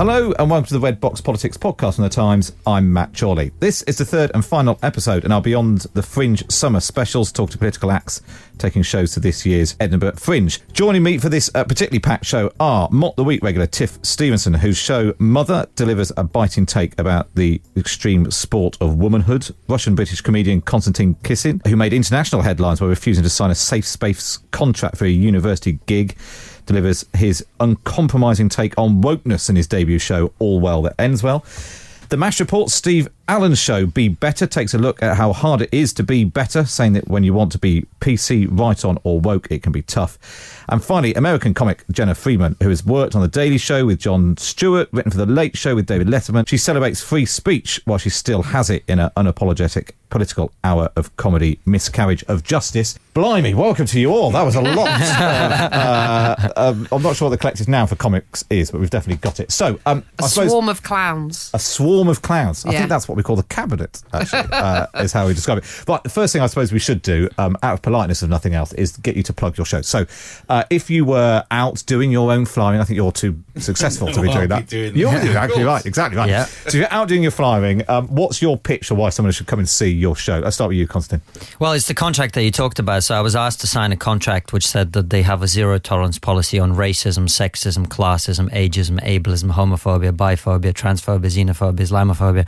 Hello and welcome to the Red Box Politics podcast from the Times. I'm Matt Chorley. This is the third and final episode in our Beyond the Fringe summer specials, talk to political acts, taking shows to this year's Edinburgh Fringe. Joining me for this uh, particularly packed show are Mock the Week regular Tiff Stevenson, whose show Mother delivers a biting take about the extreme sport of womanhood, Russian British comedian Konstantin Kisin, who made international headlines by refusing to sign a safe space contract for a university gig delivers his uncompromising take on wokeness in his debut show, All Well That Ends Well. The MASH Report, Steve Allen's show, Be Better, takes a look at how hard it is to be better, saying that when you want to be PC, right on, or woke, it can be tough. And finally, American comic Jenna Freeman, who has worked on The Daily Show with Jon Stewart, written for The Late Show with David Letterman. She celebrates free speech while she still has it in an unapologetic political hour of comedy, Miscarriage of Justice. Blimey, welcome to you all. That was a lot. uh, um, I'm not sure what the collective noun for comics is, but we've definitely got it. So, um, A I suppose swarm of clowns. a swarm of clowns. I think that's what we call the cabinet, actually, uh, is how we describe it. But the first thing I suppose we should do, um, out of politeness, if nothing else, is get you to plug your show. So uh, if you were out doing your own flying, I think you're too successful to be I'll doing be that. doing you're that. exactly right, exactly right. Yeah. So if you're out doing your flying, um, what's your pitch for why someone should come and see your show? Let's start with you, Konstantin. Well, it's the contract that you talked about. So I was asked to sign a contract which said that they have a zero tolerance policy on racism, sexism, classism, ageism, ableism, homophobia, biphobia, transphobia, xenophobia, Islamophobia,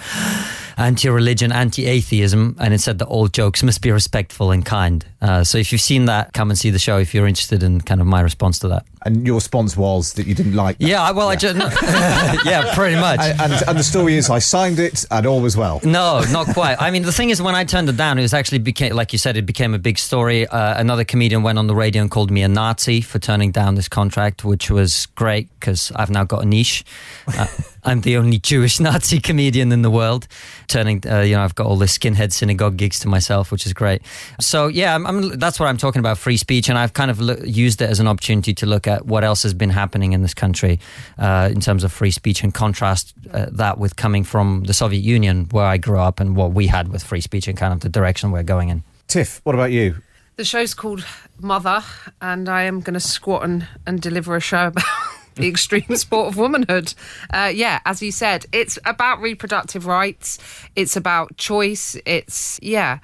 anti religion, anti atheism. And it said that all jokes must be respectful and kind. Uh, so if you've seen that, come and see the show if you're interested in kind of my response to that. And your response was that you didn't like that. Yeah, well, I just. yeah, pretty much. And, and, and the story is, I signed it and all was well. No, not quite. I mean, the thing is, when I turned it down, it was actually became, like you said, it became a big story. Uh, another comedian went on the radio and called me a Nazi for turning down this contract, which was great because I've now got a niche. Uh, I'm the only Jewish Nazi comedian in the world. Turning, uh, you know, I've got all the skinhead synagogue gigs to myself, which is great. So yeah, I'm, I'm, that's what I'm talking about, free speech, and I've kind of lo- used it as an opportunity to look at what else has been happening in this country uh, in terms of free speech and contrast uh, that with coming from the Soviet Union, where I grew up, and what we had with free speech and kind of the direction we're going in. Tiff, what about you? The show's called Mother, and I am going to squat and, and deliver a show about the extreme sport of womanhood. Uh, yeah, as you said, it's about reproductive rights, it's about choice, it's, yeah.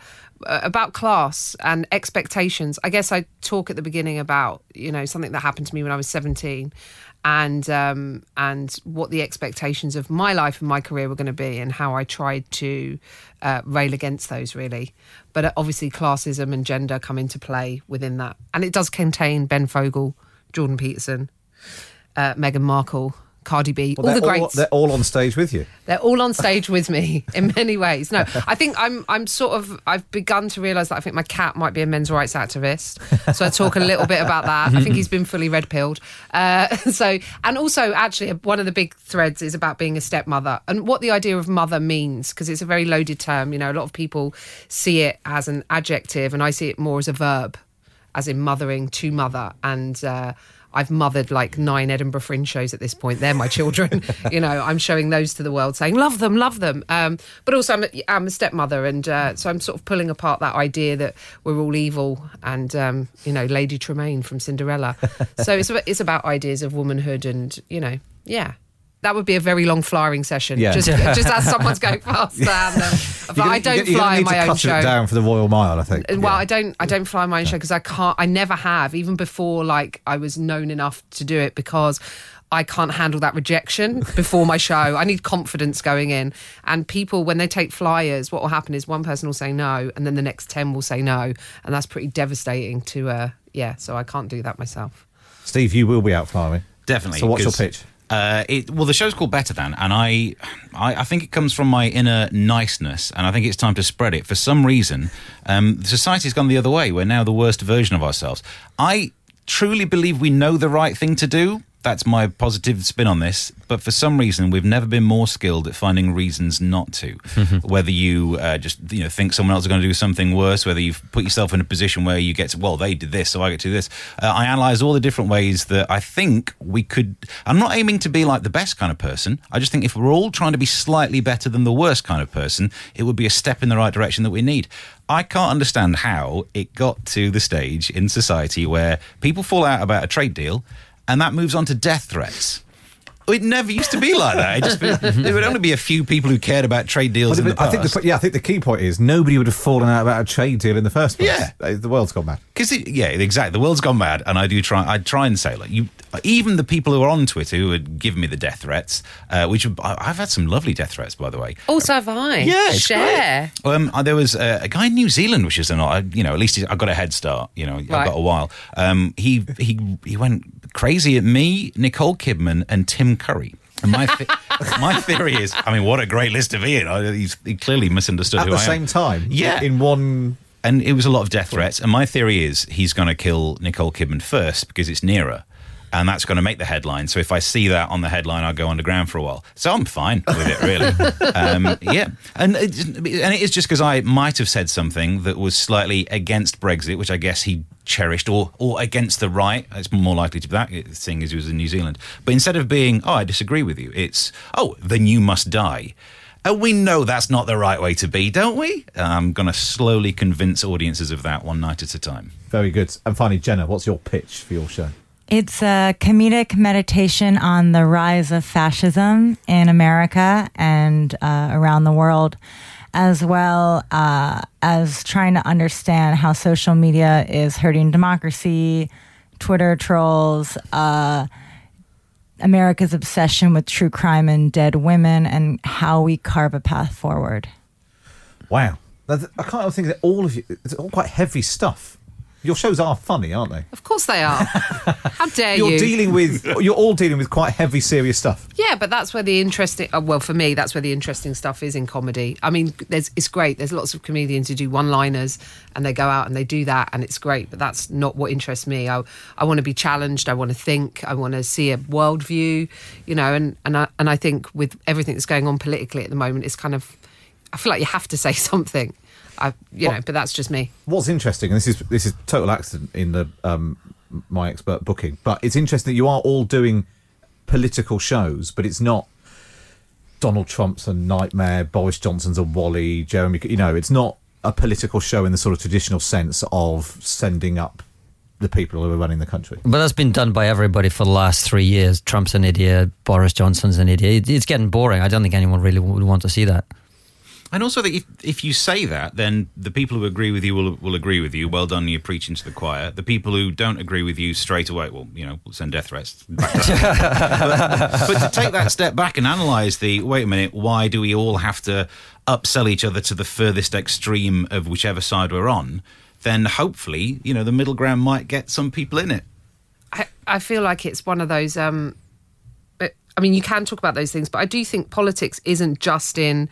About class and expectations. I guess I talk at the beginning about you know something that happened to me when I was seventeen, and um, and what the expectations of my life and my career were going to be, and how I tried to uh, rail against those really. But uh, obviously, classism and gender come into play within that, and it does contain Ben Fogle, Jordan Peterson, uh, Meghan Markle, Cardi B, all the they're, greats. all, they're all on stage with you. They're all on stage with me in many ways. No, I think I'm I'm sort of I've begun to realise that I think my cat might be a men's rights activist. So I talk a little bit about that. I think he's been fully red pilled. Uh, so and also actually one of the big threads is about being a stepmother and what the idea of mother means because it's a very loaded term. You know, a lot of people see it as an adjective, and I see it more as a verb, as in mothering to mother and. Uh, I've mothered like nine Edinburgh Fringe shows at this point. They're my children. you know, I'm showing those to the world, saying love them, love them. Um, but also, I'm a, I'm a stepmother, and uh, so I'm sort of pulling apart that idea that we're all evil, and um, you know, Lady Tremaine from Cinderella. so it's it's about ideas of womanhood, and you know, yeah. That would be a very long flying session. Yeah. Just, just as someone's going past that. and But gonna- I don't you're gonna fly need on my to own cut show. it down for the Royal Mile, I think. Well, Yeah. I don't. I don't fly my own show because I can't. I never have, even before like I was known enough to do it because. I can't handle that rejection before my show. I need confidence going in. And people, when they take flyers, what will happen is one person will say no, and then the next 10 will say no. And that's pretty devastating to, uh, yeah, so I can't do that myself. Steve, you will be out flying. Definitely. So what's your 'cause, pitch? Uh, it, well, the show's called Better Than, and I, I, I think it comes from my inner niceness, and I think it's time to spread it. For some reason, um, society's gone the other way. We're now the worst version of ourselves. I truly believe we know the right thing to do. That's my positive spin on this. But for some reason, we've never been more skilled at finding reasons not to. whether you uh, just you know think someone else is going to do something worse, whether you've put yourself in a position where you get to, well, they did this, so I get to do this. Uh, I analyze all the different ways that I think we could. I'm not aiming to be like the best kind of person. I just think if we're all trying to be slightly better than the worst kind of person, it would be a step in the right direction that we need. I can't understand how it got to the stage in society where people fall out about a trade deal and that moves on to death threats. It never used to be like that. It just, there would only be a few people who cared about trade deals in the I past. think the, yeah, I think the key point is nobody would have fallen out about a trade deal in the first place. Yeah. The world's gone mad. Because yeah, exactly. The world's gone mad, and I do try. I try and say like you. Even the people who are on Twitter who would give me the death threats, uh, which I- I've had some lovely death threats by the way. Also have I. Yeah, it's Share. Um, uh, there was uh, a guy in New Zealand, which is an, you know, at least I got a head start. You know, I've got a while. Um, he he he went crazy at me, Nicole Kidman, and Tim Curry. And my th- my theory is, I mean, what a great list to be in. I- He's he clearly misunderstood At who the I am. same time, Yeah. in one. And it was a lot of death threats. And my theory is he's going to kill Nicole Kidman first because it's nearer. And that's going to make the headline. So if I see that on the headline, I'll go underground for a while. So I'm fine with it, really. um, yeah, and it, and it is just because I might have said something that was slightly against Brexit, which I guess he cherished, or or against the right. It's more likely to be that thing as he was in New Zealand. But instead of being, oh, I disagree with you, it's, oh, then you must die. And we know that's not the right way to be, don't we? I'm going to slowly convince audiences of that one night at a time. Very good. And finally, Jenna, what's your pitch for your show? It's a comedic meditation on the rise of fascism in America and uh, around the world, as well uh, as trying to understand how social media is hurting democracy, Twitter trolls, uh, America's obsession with true crime and dead women, and how we carve a path forward. Wow. I can't think that all of you, it's all quite heavy stuff. Your shows are funny, aren't they? Of course they are. How dare You're you? dealing with, you're all dealing with quite heavy, serious stuff. Yeah, but that's where the interesting. Uh, well, for me, that's where the interesting stuff is in comedy. I mean, there's it's great. There's lots of comedians who do one-liners and they go out and they do that, and it's great. But that's not what interests me. I I want to be challenged. I want to think. I want to see a worldview. You know, and and I, and I think with everything that's going on politically at the moment, it's kind of. I feel like you have to say something. I, you know, but that's just me. What's interesting, and this is this is total accident in the um, my expert booking, but it's interesting that you are all doing political shows, but it's not Donald Trump's a nightmare, Boris Johnson's a Wally, Jeremy. You know, it's not a political show in the sort of traditional sense of sending up the people who are running the country. But that's been done by everybody for the last three years. Trump's an idiot. Boris Johnson's an idiot. It's getting boring. I don't think anyone really would want to see that. And also, if, if you say that, then the people who agree with you will, will agree with you. Well done, you're preaching to the choir. The people who don't agree with you straight away, well, you know, will send death threats. But, but to take that step back and analyse the wait a minute, why do we all have to upsell each other to the furthest extreme of whichever side we're on? Then hopefully, you know, the middle ground might get some people in it. I, I feel like it's one of those. Um, I mean, you can talk about those things, but I do think politics isn't just in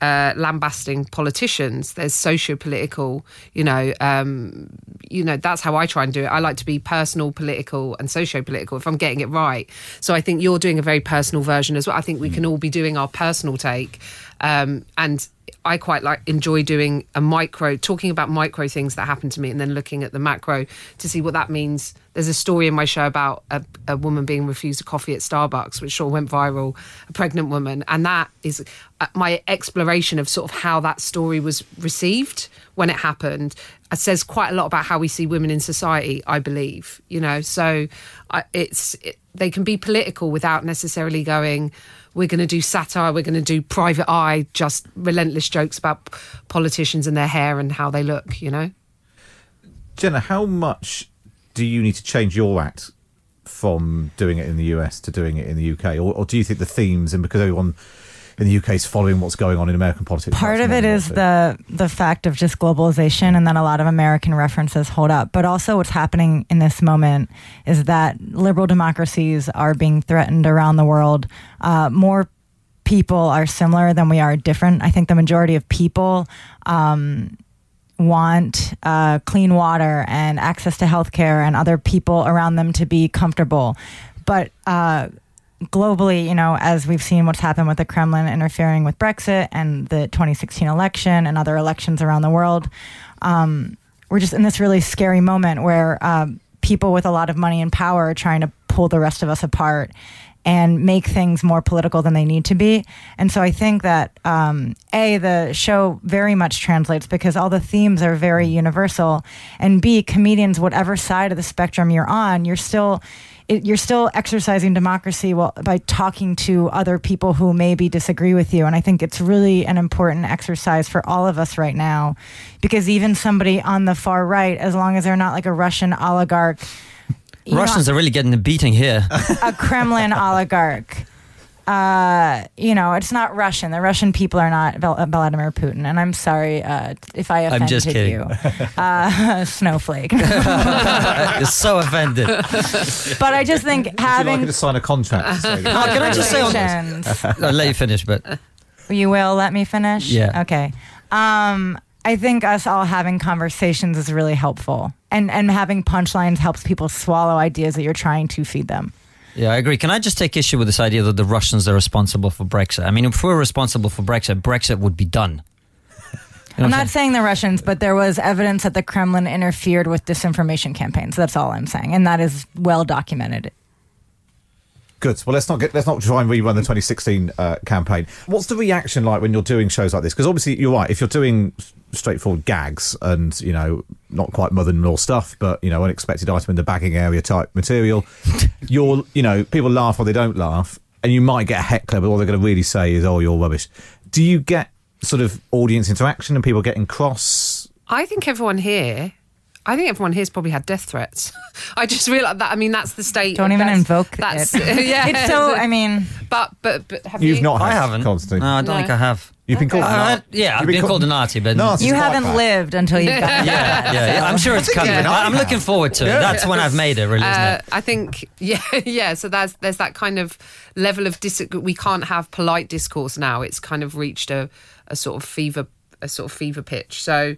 uh, lambasting politicians. There's socio-political, you know, um, you know. That's how I try and do it. I like to be personal, political, and socio-political. If I'm getting it right, so I think you're doing a very personal version as well. I think we can all be doing our personal take, um, and I quite like enjoy doing a micro, talking about micro things that happen to me, and then looking at the macro to see what that means. There's a story in my show about a, a woman being refused a coffee at Starbucks, which sure went viral, a pregnant woman, and that is uh, my exploration of sort of how that story was received when it happened. Says quite a lot about how we see women in society. I believe, you know, so it's it, they can be political without necessarily going. We're going to do satire. We're going to do private eye, just relentless jokes about politicians and their hair and how they look. You know. Jenna, how much do you need to change your act from doing it in the US to doing it in the UK, or, or do you think the themes and because everyone in the UK is following what's going on in American politics? Part of it is the the fact of just globalization, and then a lot of American references hold up. But also, what's happening in this moment is that liberal democracies are being threatened around the world. Uh, more people are similar than we are different. I think the majority of people. Um, want uh, clean water and access to healthcare and other people around them to be comfortable. But uh, globally, you know, as we've seen what's happened with the Kremlin interfering with Brexit and the 2016 election and other elections around the world, um, we're just in this really scary moment where um, people with a lot of money and power are trying to pull the rest of us apart and make things more political than they need to be. And so I think that um, a the show very much translates because all the themes are very universal, and b comedians, whatever side of the spectrum you're on, you're still it, you're still exercising democracy while, by talking to other people who maybe disagree with you. And I think it's really an important exercise for all of us right now, because even somebody on the far right, as long as they're not like a Russian oligarch. you know, Russians are really getting a beating here. a Kremlin oligarch. Uh, you know, it's not Russian. The Russian people are not Vladimir Putin. And I'm sorry uh, if I offended I'm just kidding. you, uh, snowflake. You're so offended. but I just think Would you having like to sign a contract? to? Oh, can I just say on conversations- I'll let you finish, but You will let me finish? Yeah. Okay. Um, I think us all having conversations is really helpful. And and having punchlines helps people swallow ideas that you're trying to feed them. Yeah, I agree. Can I just take issue with this idea that the Russians are responsible for Brexit? I mean, if we're responsible for Brexit, Brexit would be done. You know I'm not saying the Russians, but there was evidence that the Kremlin interfered with disinformation campaigns. That's all I'm saying, and that is well documented. Good. Well, let's not get let's not try and rerun the 2016 uh, campaign. What's the reaction like when you're doing shows like this? Because obviously, you're right. If you're doing straightforward gags and you know not quite mother-in-law stuff, but you know unexpected item in the bagging area type material, you're you know people laugh or they don't laugh, and you might get a heckler, but all they're going to really say is, "Oh, you're rubbish." Do you get sort of audience interaction and people getting cross? I think everyone here. I think everyone here's probably had death threats. I just realised that. I mean, that's the state. Don't even that's- invoke That's it. yeah. It's so. I mean, But but but have You've you? not. I had, haven't. Konstantin. No, I don't No. think I have. You've been called. Uh, yeah, I've been called a Nazi, but Nazi. you haven't bad. lived until you've got yeah, yeah, yeah. I'm sure it's coming. even I I'm have. looking forward to it. That's when I've made it, really, isn't Uh, it? I think yeah yeah. So there's there's that kind of level of dis. We can't have polite discourse now. It's kind of reached a a sort of fever a sort of fever pitch. So.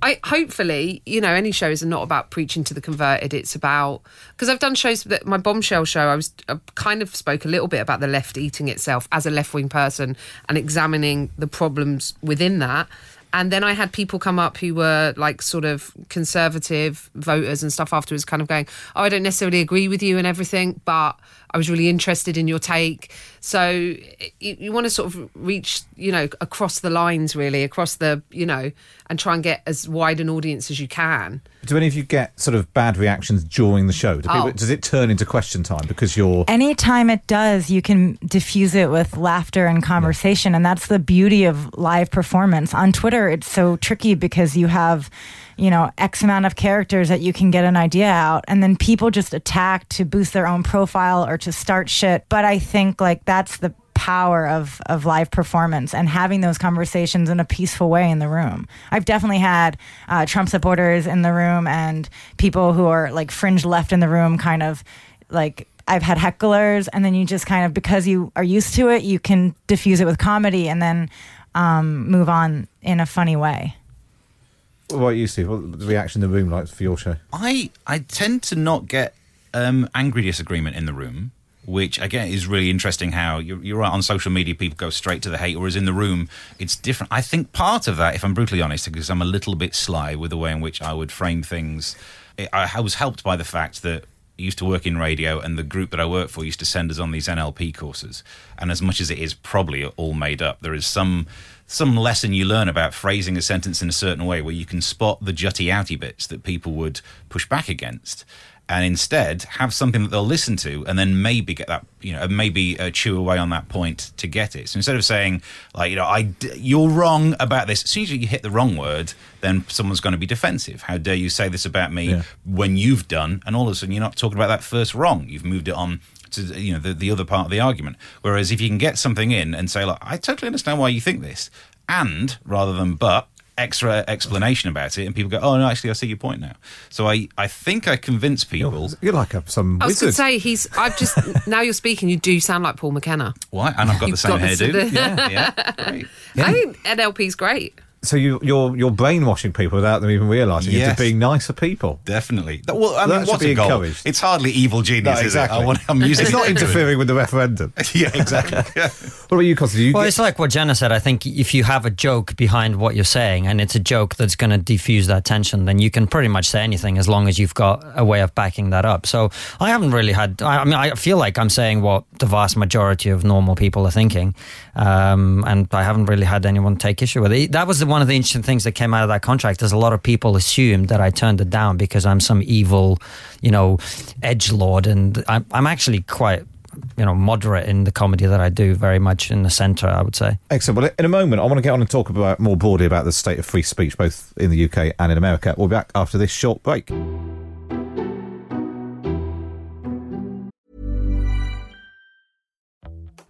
I hopefully, you know, any shows are not about preaching to the converted. It's about because I've done shows that my bombshell show. I was I kind of spoke a little bit about the left eating itself as a left wing person and examining the problems within that. And then I had people come up who were like sort of conservative voters and stuff afterwards, kind of going, "Oh, I don't necessarily agree with you and everything, but I was really interested in your take." So you, you want to sort of reach, you know, across the lines, really, across the, you know, and try and get as wide an audience as you can. Do any of you get sort of bad reactions during the show? Do people, Oh. Does it turn into question time because you're? anytime it does, you can diffuse it with laughter and conversation. And that's the beauty of live performance. On Twitter, it's so tricky because you have, you know, X amount of characters that you can get an idea out. And then people just attack to boost their own profile or to start shit. But I think like that's the power of of live performance and having those conversations in a peaceful way in the room. I've definitely had uh, Trump supporters in the room and people who are like fringe left in the room, kind of like I've had hecklers, and then you just kind of because you are used to it, you can diffuse it with comedy and then um, move on in a funny way. What you, Steve? What the reaction in the room like for your show? I I tend to not get um, angry disagreement in the room, which again is really interesting. How you're, you're right on social media, people go straight to the hate, whereas in the room it's different. I think part of that, if I'm brutally honest, because I'm a little bit sly with the way in which I would frame things, I, I was helped by the fact that. Used to work in radio, and the group that I work for used to send us on these NLP courses. And as much as it is probably all made up, there is some some lesson you learn about phrasing a sentence in a certain way where you can spot the jutty outy bits that people would push back against and instead have something that they'll listen to and then maybe get that you know maybe uh, chew away on that point to get it. So instead of saying like you know i d- you're wrong about this as soon as you hit the wrong word then someone's going to be defensive. How dare you say this about me Yeah. when you've done and all of a sudden you're not talking about that first wrong. You've moved it on to you know the, the other part of the argument whereas if you can get something in and say like i totally understand why you think this and rather than but extra explanation about it and people go oh no actually i see your point now so i i think i convince people You're like a, some I was going to say he's. I've just now you're speaking. You do sound like Paul McKenna. why and i've got the same got this- hairdo yeah yeah great I think NLP's great. So you, you're you're brainwashing people without them even realising Yes. into being nicer people. Definitely. Th- Well, I mean, should what's be a goal? encouraged. It's hardly evil genius, No, is it? exactly. I want, I'm using It's not interfering with the referendum. yeah, exactly. Yeah. What about you, Constance? You Well, get- it's like what Jenna said. I think if you have a joke behind what you're saying and it's a joke that's going to diffuse that tension, then you can pretty much say anything as long as you've got a way of backing that up. So I haven't really had, I, I mean, I feel like I'm saying what the vast majority of normal people are thinking. Um, and I haven't really had anyone take issue with it. That was the, one of the interesting things that came out of that contract. Is a lot of people assumed that I turned it down because I'm some evil, you know, edge lord, and I'm, I'm actually quite you know, moderate in the comedy that I do, very much in the centre, I would say. Excellent. Well, in a moment, I want to get on and talk about more broadly about the state of free speech, both in the UK and in America. We'll be back after this short break.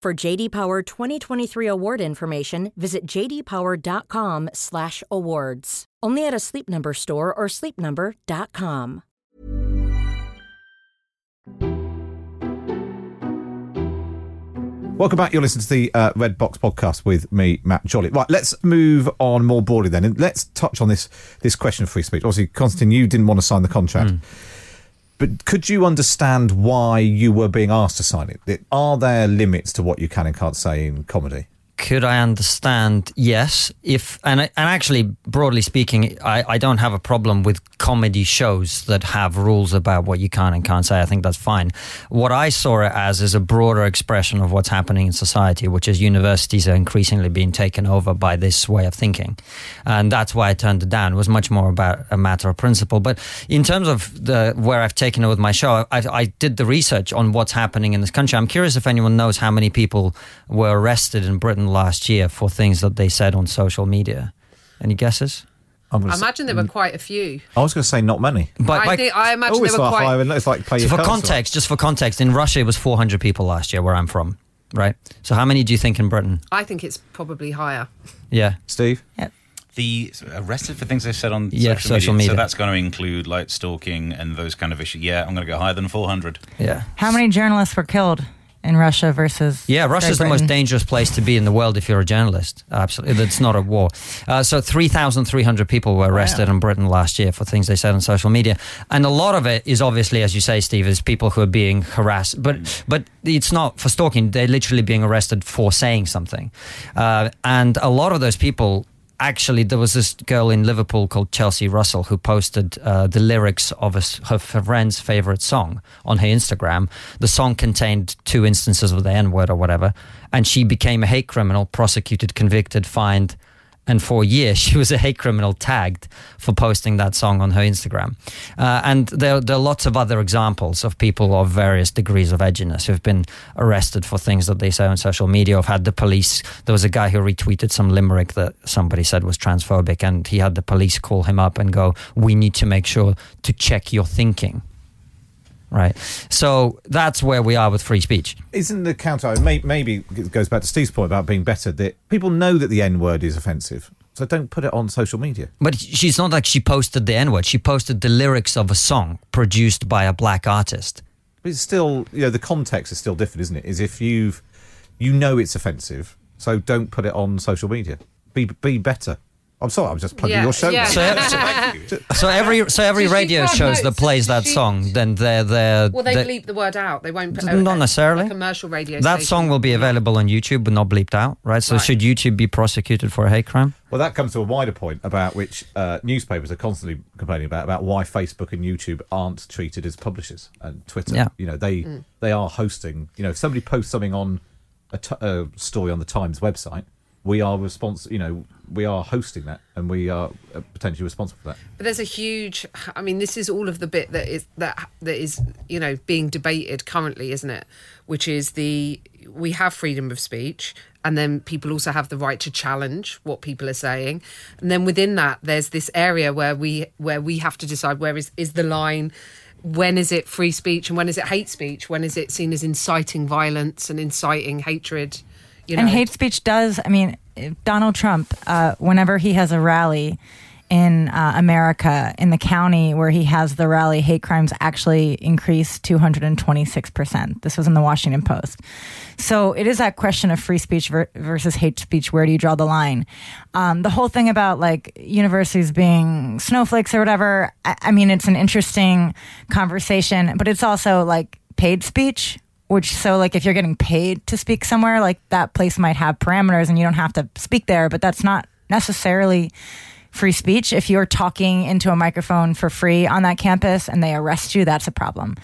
For JD Power 2023 award information, visit jdpower.com/awards. Only at a Sleep Number store or sleepnumber.com. Welcome back. You're listening to the uh, Red Box podcast with me, Matt Chorley. Right, let's move on more broadly then, and let's touch on this this question of free speech. Obviously, Konstantin, you didn't want to sign the contract, but could you understand why you were being asked to sign it? Are there limits to what you can and can't say in comedy? Could I understand? Yes. If and and actually, broadly speaking, I, I don't have a problem with comedy shows that have rules about what you can and can't say. I think that's fine. What I saw it as is a broader expression of what's happening in society, which is universities are increasingly being taken over by this way of thinking, and that's why I turned it down. It was much more about a matter of principle. But in terms of the where I've taken it with my show, I, I did the research on what's happening in this country. I'm curious if anyone knows how many people were arrested in Britain last year for things that they said on social media. Any guesses? I'm gonna I s- imagine there were quite a few. I was going to say not many. But I, by- think, I imagine oh, there were quite. hiring- it's like pay so your for council. context, just for context, in Russia it was 400 people last year where I'm from, right? So how many do you think in Britain? I think it's probably higher. Yeah. Steve, Yeah. The arrested for things they said on Yeah, social, social media. media. So that's going to include like stalking and those kind of issues. Yeah, I'm going to go higher than 400. Yeah. How many journalists were killed in Russia versus Yeah, Russia's the most dangerous place to be in the world if you're a journalist. Absolutely. It's not a war. Uh, so 3,300 people were arrested in Britain last year for things they said on social media. And a lot of it is obviously, as you say, Steve, is people who are being harassed. But, but it's not for stalking. They're literally being arrested for saying something. Uh, and a lot of those people actually there was this girl in liverpool called chelsea russell who posted uh, the lyrics of a her friend's favorite song on her instagram. The song contained two instances of the n-word or whatever and she became a hate criminal prosecuted convicted fined and for a year she was a hate criminal tagged for posting that song on her Instagram. Uh, and there, there are lots of other examples of people of various degrees of edginess who've been arrested for things that they say on social media. Have had the police. There was a guy who retweeted some limerick that somebody said was transphobic, and he had the police call him up and go, "We need to make sure to check your thinking." Right. So that's where we are with free speech. Isn't the counter may, maybe it goes back to Steve's point about being better that people know that the N word is offensive, so don't put it on social media. But she's not like she posted the N word. She posted the lyrics of a song produced by a black artist. But it's still, you know, the context is still different, isn't it? Is if you've, you know, it's offensive, so don't put it on social media. Be be better. I'm sorry, I'm just plugging Yeah, your show. yeah. So, so every so every So radio can't shows that plays that she- song, then they're they're Well, they they're- bleep the word out. They won't put Not necessarily. A commercial radio. that station. song will be available on YouTube, but not bleeped out, right? So Right. should YouTube be prosecuted for a hate crime? Well, that comes to a wider point about which uh, newspapers are constantly complaining about about why Facebook and YouTube aren't treated as publishers and Twitter. Yeah. You know, they they are hosting. You know, if somebody posts something on a, t- a story on the Times website, we are responsible. You know, we are hosting that, and we are uh, potentially responsible for that. But there's a huge. I mean, this is all of the bit that is that that is you know being debated currently, isn't it? Which is the we have freedom of speech, and then people also have the right to challenge what people are saying, and then within that, there's this area where we where we have to decide where is is the line. When is it free speech and when is it hate speech? When is it seen as inciting violence and inciting hatred? You know, And hate speech does, I mean, Donald Trump, uh, whenever he has a rally in uh, America, in the county where he has the rally, hate crimes actually increased 226%. This was in the Washington Post. So it is that question of free speech ver- versus hate speech. Where do you draw the line? Um, the whole thing about like universities being snowflakes or whatever, I, I mean, it's an interesting conversation, but it's also like paid speech which so like if you're getting paid to speak somewhere like that place might have parameters and you don't have to speak there but that's not necessarily free speech. If you're talking into a microphone for free on that campus and they arrest you that's a problem.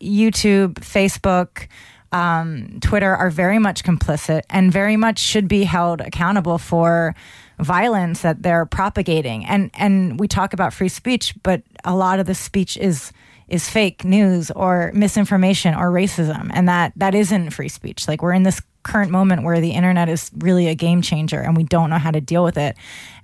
Youtube facebook um, twitter are very much complicit and very much should be held accountable for violence that they're propagating. And and we talk about free speech but a lot of the speech is is fake news or misinformation or racism. And that that isn't free speech. Like we're in this current moment where the internet is really a game changer and we don't know how to deal with it.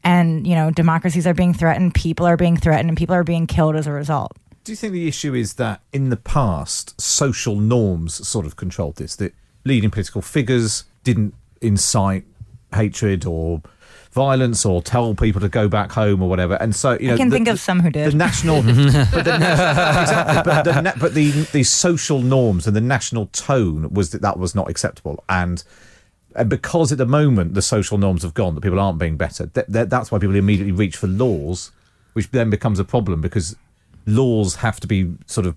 And you know democracies are being threatened people are being threatened and people are being killed as a result. Do you think the issue is that in the past, social norms sort of controlled this? That leading political figures didn't incite hatred or violence or tell people to go back home or whatever. And so, you know, i can the- think of some who did the national, but, the, exactly, but, the, but the the social norms and the national tone was that that was not acceptable, and and because at the moment the social norms have gone, that people aren't being better. That, that, that's why people immediately reach for laws, which then becomes a problem because laws have to be sort of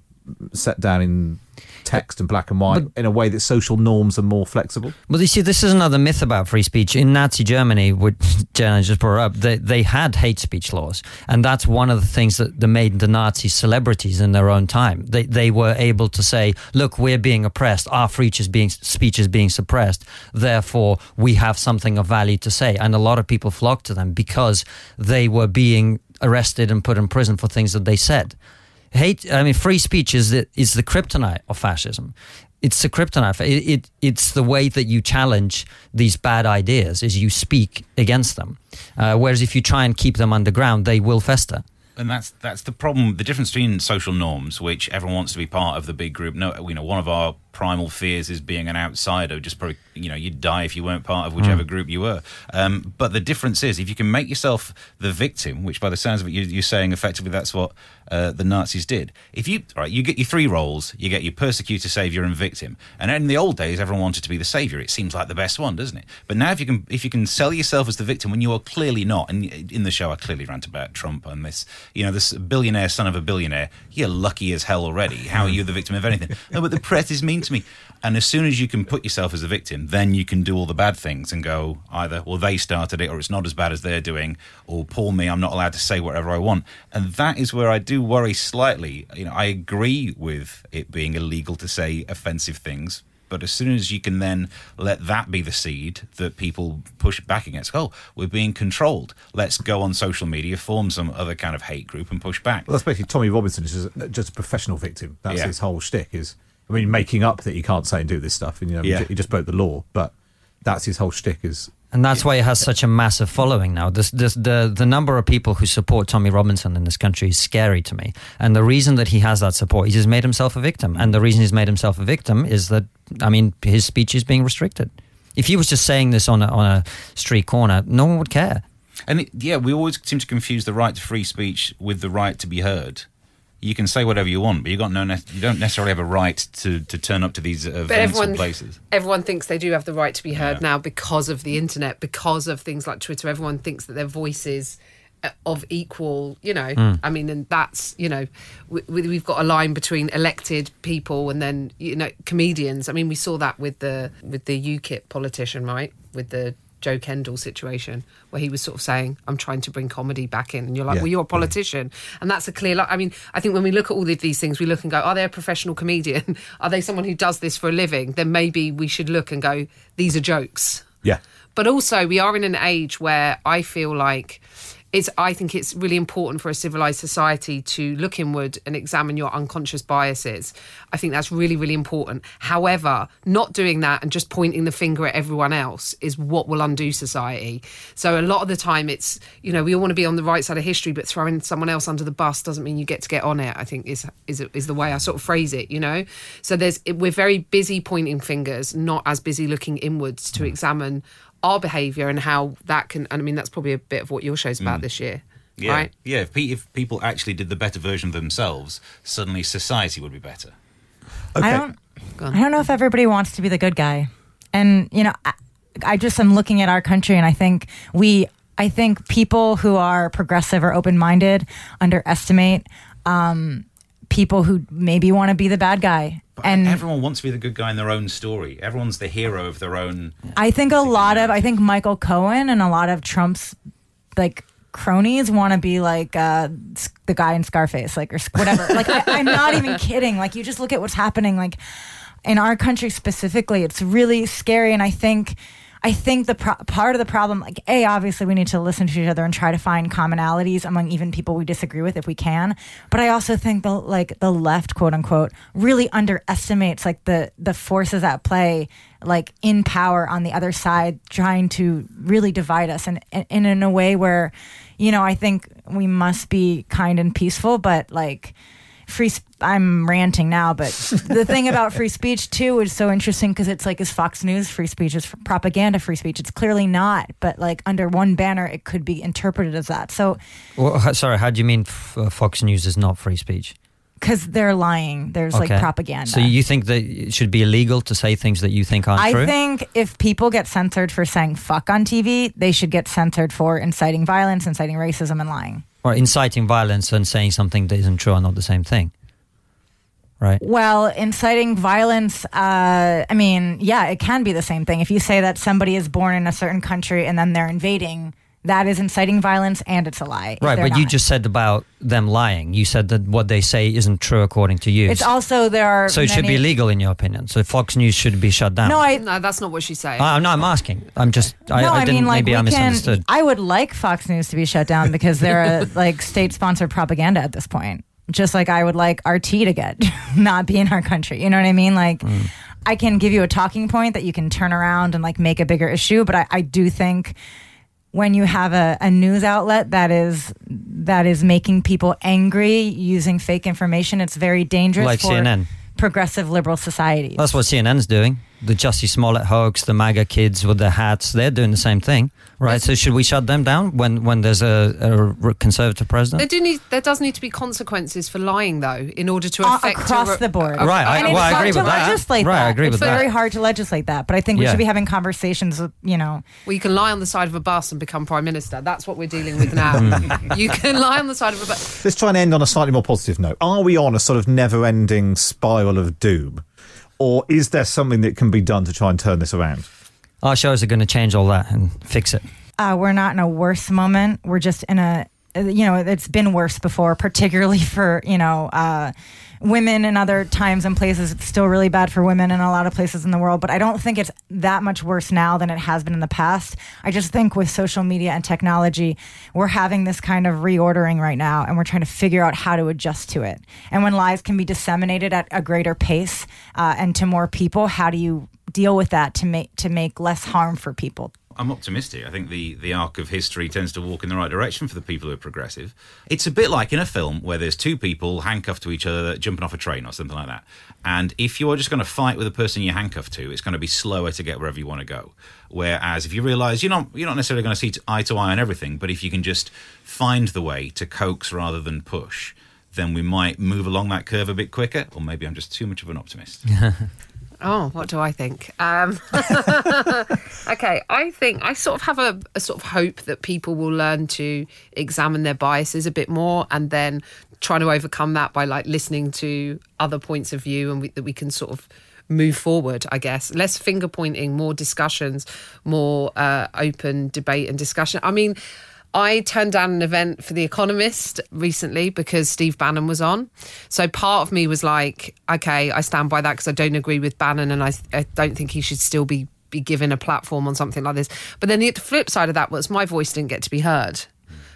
set down in text and black and white in a way that social norms are more flexible. Well, you see, this is another myth about free speech. In Nazi Germany, which Jenna just brought up, they, they had hate speech laws. And that's one of the things that, that made the Nazis celebrities in their own time. They, they were able to say, look, we're being oppressed. Our speech is being, speech is being suppressed. Therefore, we have something of value to say. And a lot of people flocked to them because they were being arrested and put in prison for things that they said. Hate, I mean, free speech is the, is the kryptonite of fascism. It's the kryptonite. It, it, it's the way that you challenge these bad ideas is you speak against them. Uh, whereas if you try and keep them underground, they will fester. And that's that's the problem. The difference between social norms, which everyone wants to be part of the big group. No, you know, one of our primal fears is being an outsider. Just probably, you know, you'd die if you weren't part of whichever Mm. group you were. Um, but the difference is, if you can make yourself the victim, which by the sounds of it, you, you're saying effectively that's what uh, the Nazis did. If you right, you get your three roles. You get your persecutor, savior, and victim. And in the old days, everyone wanted to be the savior. It seems like the best one, doesn't it? But now, if you can, if you can sell yourself as the victim when you are clearly not, and in the show, I clearly rant about Trump and this, you know, this billionaire son of a billionaire. You're lucky as hell already. How are you the victim of anything? No, but the press is mean to me. And as soon as you can put yourself as a victim, then you can do all the bad things and go either, well, they started it, or it's not as bad as they're doing, or poor me, I'm not allowed to say whatever I want. And that is where I do worry slightly. You know, I agree with it being illegal to say offensive things. But as soon as you can then let that be the seed that people push back against, oh, we're being controlled. Let's go on social media, form some other kind of hate group, and push back. Well, that's basically Tommy Robinson is just, a professional victim. That's Yeah. his whole shtick. Is I mean, making up that you can't say and do this stuff, and you know, Yeah. he just broke the law. But that's his whole shtick. Is And that's why he has such a massive following now. This, this, the, the number of people who support Tommy Robinson in this country is scary to me. And the reason that he has that support, he's just made himself a victim. And the reason he's made himself a victim is that, I mean, his speech is being restricted. If he was just saying this on a, on a street corner, no one would care. And it, yeah, we always seem to confuse the right to free speech with the right to be heard. You can say whatever you want, but you got no. Ne- you don't necessarily have a right to, to turn up to these events But or everyone, places. everyone thinks they do have the right to be heard Yeah. now because of the internet, because of things like Twitter. Everyone thinks that their voices uh, of equal, you know. Hmm. I mean, and that's you know, we, we- we've got a line between elected people and then you know comedians. I mean, we saw that with the with the UKIP politician, right? With the Joe Kendall situation, where he was sort of saying, "I'm trying to bring comedy back in," and you're like, Yeah. "Well, you're a politician," and that's a clear. Like, I mean, I think when we look at all of these things, we look and go, "Are they a professional comedian? Are they someone who does this for a living?" Then maybe we should look and go, "These are jokes." yeah, But also, we are in an age where I feel like it's. I think it's really important for a civilized society to look inward and examine your unconscious biases. I think that's really, really important. However, not doing that and just pointing the finger at everyone else is what will undo society. So a lot of the time, it's you know we all want to be on the right side of history, but throwing someone else under the bus doesn't mean you get to get on it. I think is is is the way I sort of phrase it. You know, so there's we're very busy pointing fingers, not as busy looking inwards to mm. examine our behaviour and how that can. And I mean, that's probably a bit of what your show's about this year, Yeah, right? yeah. If, pe- if people actually did the better version of themselves, suddenly society would be better. I don't. I don't know if everybody wants to be the good guy, and you know, I, I just am looking at our country, and I think we, I think people who are progressive or open minded underestimate um, people who maybe want to be the bad guy. But And everyone wants to be the good guy in their own story. Everyone's the hero of their own. I think a lot of I think Michael Cohen and a lot of Trump's like cronies want to be like uh, the guy in Scarface, like or whatever. like I, I'm not even kidding. Like you just look at what's happening, like in our country specifically, it's really scary. And I think. I think the pro- part of the problem, like a, obviously we need to listen to each other and try to find commonalities among even people we disagree with if we can. But I also think the like the left, quote unquote, really underestimates like the the forces at play, like in power on the other side, trying to really divide us, and, and, and in a way where, you know, I think we must be kind and peaceful, but like free sp- i'm ranting now but the thing about free speech too is so interesting because it's like is fox news free speech is propaganda free speech it's clearly not but like under one banner it could be interpreted as that so Well, sorry, how do you mean f- uh, Fox News is not free speech? because they're lying there's like propaganda So you think that it should be illegal to say things that you think aren't I true? think if people get censored for saying fuck on TV, they should get censored for inciting violence, inciting racism, and lying. Or inciting violence and saying something that isn't true are not the same thing. Right? Well, inciting violence, uh, I mean, yeah, it can be the same thing. If you say that somebody is born in a certain country and then they're invading, that is inciting violence and it's a lie. Right, they're but you just said about them lying. You said that what they say isn't true according to you. It's also, there are. so it should be many- illegal in your opinion. So Fox News should be shut down. No, I. No, that's not what she's saying. I, am not. I'm asking. I'm just. I, no, I, I, didn't. mean, like maybe we I can. misunderstood. I would like Fox News to be shut down because they're a, like state-sponsored propaganda at this point. Just like I would like RT to get not be in our country. You know what I mean? Like, Mm. I can give you a talking point that you can turn around and like make a bigger issue, but I, I do think when you have a, a news outlet that is that is making people angry using fake information, it's very dangerous Like for CNN. progressive liberal societies. That's what CNN's doing. The Jussie Smollett hoax, the MAGA kids with their hats, they're doing the same thing, right? So should we shut them down when, when there's a, a conservative president? There do need there does need to be consequences for lying though, in order to Uh, affect across a- the board. a- Right, I- and it's well, I agree to with that. legislate Right, I agree it's with very hard to legislate that, but I think we Yeah. should be having conversations. With, you know, Well, you can lie on the side of a bus and become prime minister. That's what we're dealing with now. Mm. you can lie on the side of a bus. Let's try and end on a slightly more positive note. Are we on a sort of never ending spiral of doom? Or is there something that can be done to try and turn this around? Our shows are going to change all that and fix it. uh, we're not in a worse moment. We're just in a, you know, it's been worse before, particularly for, you know, uh, women in other times and places. It's still really bad for women in a lot of places in the world, but I don't think it's that much worse now than it has been in the past. I just think with social media and technology, we're having this kind of reordering right now and we're trying to figure out how to adjust to it. And when lies can be disseminated at a greater pace uh, and to more people, how do you deal with that to make to make less harm for people? I'm optimistic. I think the, the arc of history tends to walk in the right direction for the people who are progressive. It's a bit like in a film where there's two people handcuffed to each other jumping off a train or something like that. And if you're just going to fight with the person you're handcuffed to, it's going to be slower to get wherever you want to go. Whereas if you realise you're not you're not necessarily going to see eye to eye on everything, but if you can just find the way to coax rather than push, then we might move along that curve a bit quicker. Or maybe I'm just too much of an optimist. Oh, what do I think? Um, okay, I think I sort of have a, a sort of hope that people will learn to examine their biases a bit more, and then trying to overcome that by like listening to other points of view, and we, that we can sort of move forward. I guess less finger pointing, more discussions, more uh, open debate and discussion. I mean. I turned down an event for The Economist recently because Steve Bannon was on. So part of me was like, okay, I stand by that because I don't agree with Bannon and I, I don't think he should still be, be given a platform on something like this. But then the flip side of that was my voice didn't get to be heard.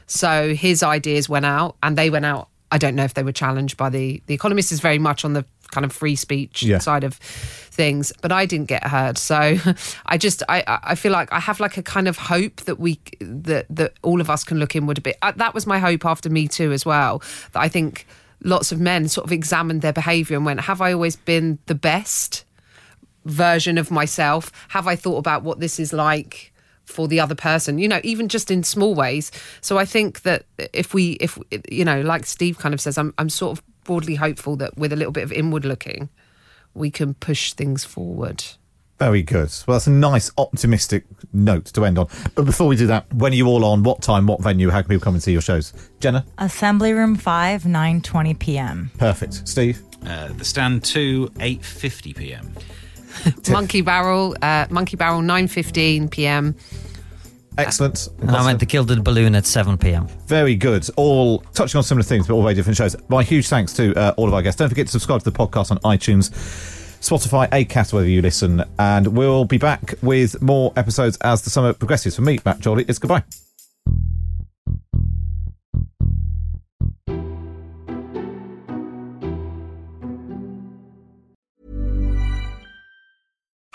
So his ideas went out and they went out. I don't know if they were challenged by the The Economist is very much on the kind of free speech Yeah. side of things, but I didn't get heard. So I just I I feel like I have like a kind of hope that we that that all of us can look inward a bit. Uh, That was my hope after Me Too as well. That I think lots of men sort of examined their behaviour and went, "Have I always been the best version of myself? Have I thought about what this is like?" for the other person you know even just in small ways so i think that if we if you know like steve kind of says i'm i'm sort of broadly hopeful that with a little bit of inward looking we can push things forward Very good. Well, that's a nice, optimistic note to end on. But before we do that, when are you all on? What time? What venue? How can people come and see your shows? Jenna? Assembly Room 5, 9.20 p.m. Perfect. Steve? Uh, the stand two, 8.50 p.m. monkey barrel uh monkey barrel 9:15 p.m Excellent. And I went to Gilded Balloon at 7 p.m. Very good. All touching on similar things, but all very different shows. My huge thanks to uh, all of our guests. Don't forget to subscribe to the podcast on iTunes, Spotify, Acast, wherever you listen. And we'll be back with more episodes as the summer progresses. For me, Matt Chorley, it's goodbye.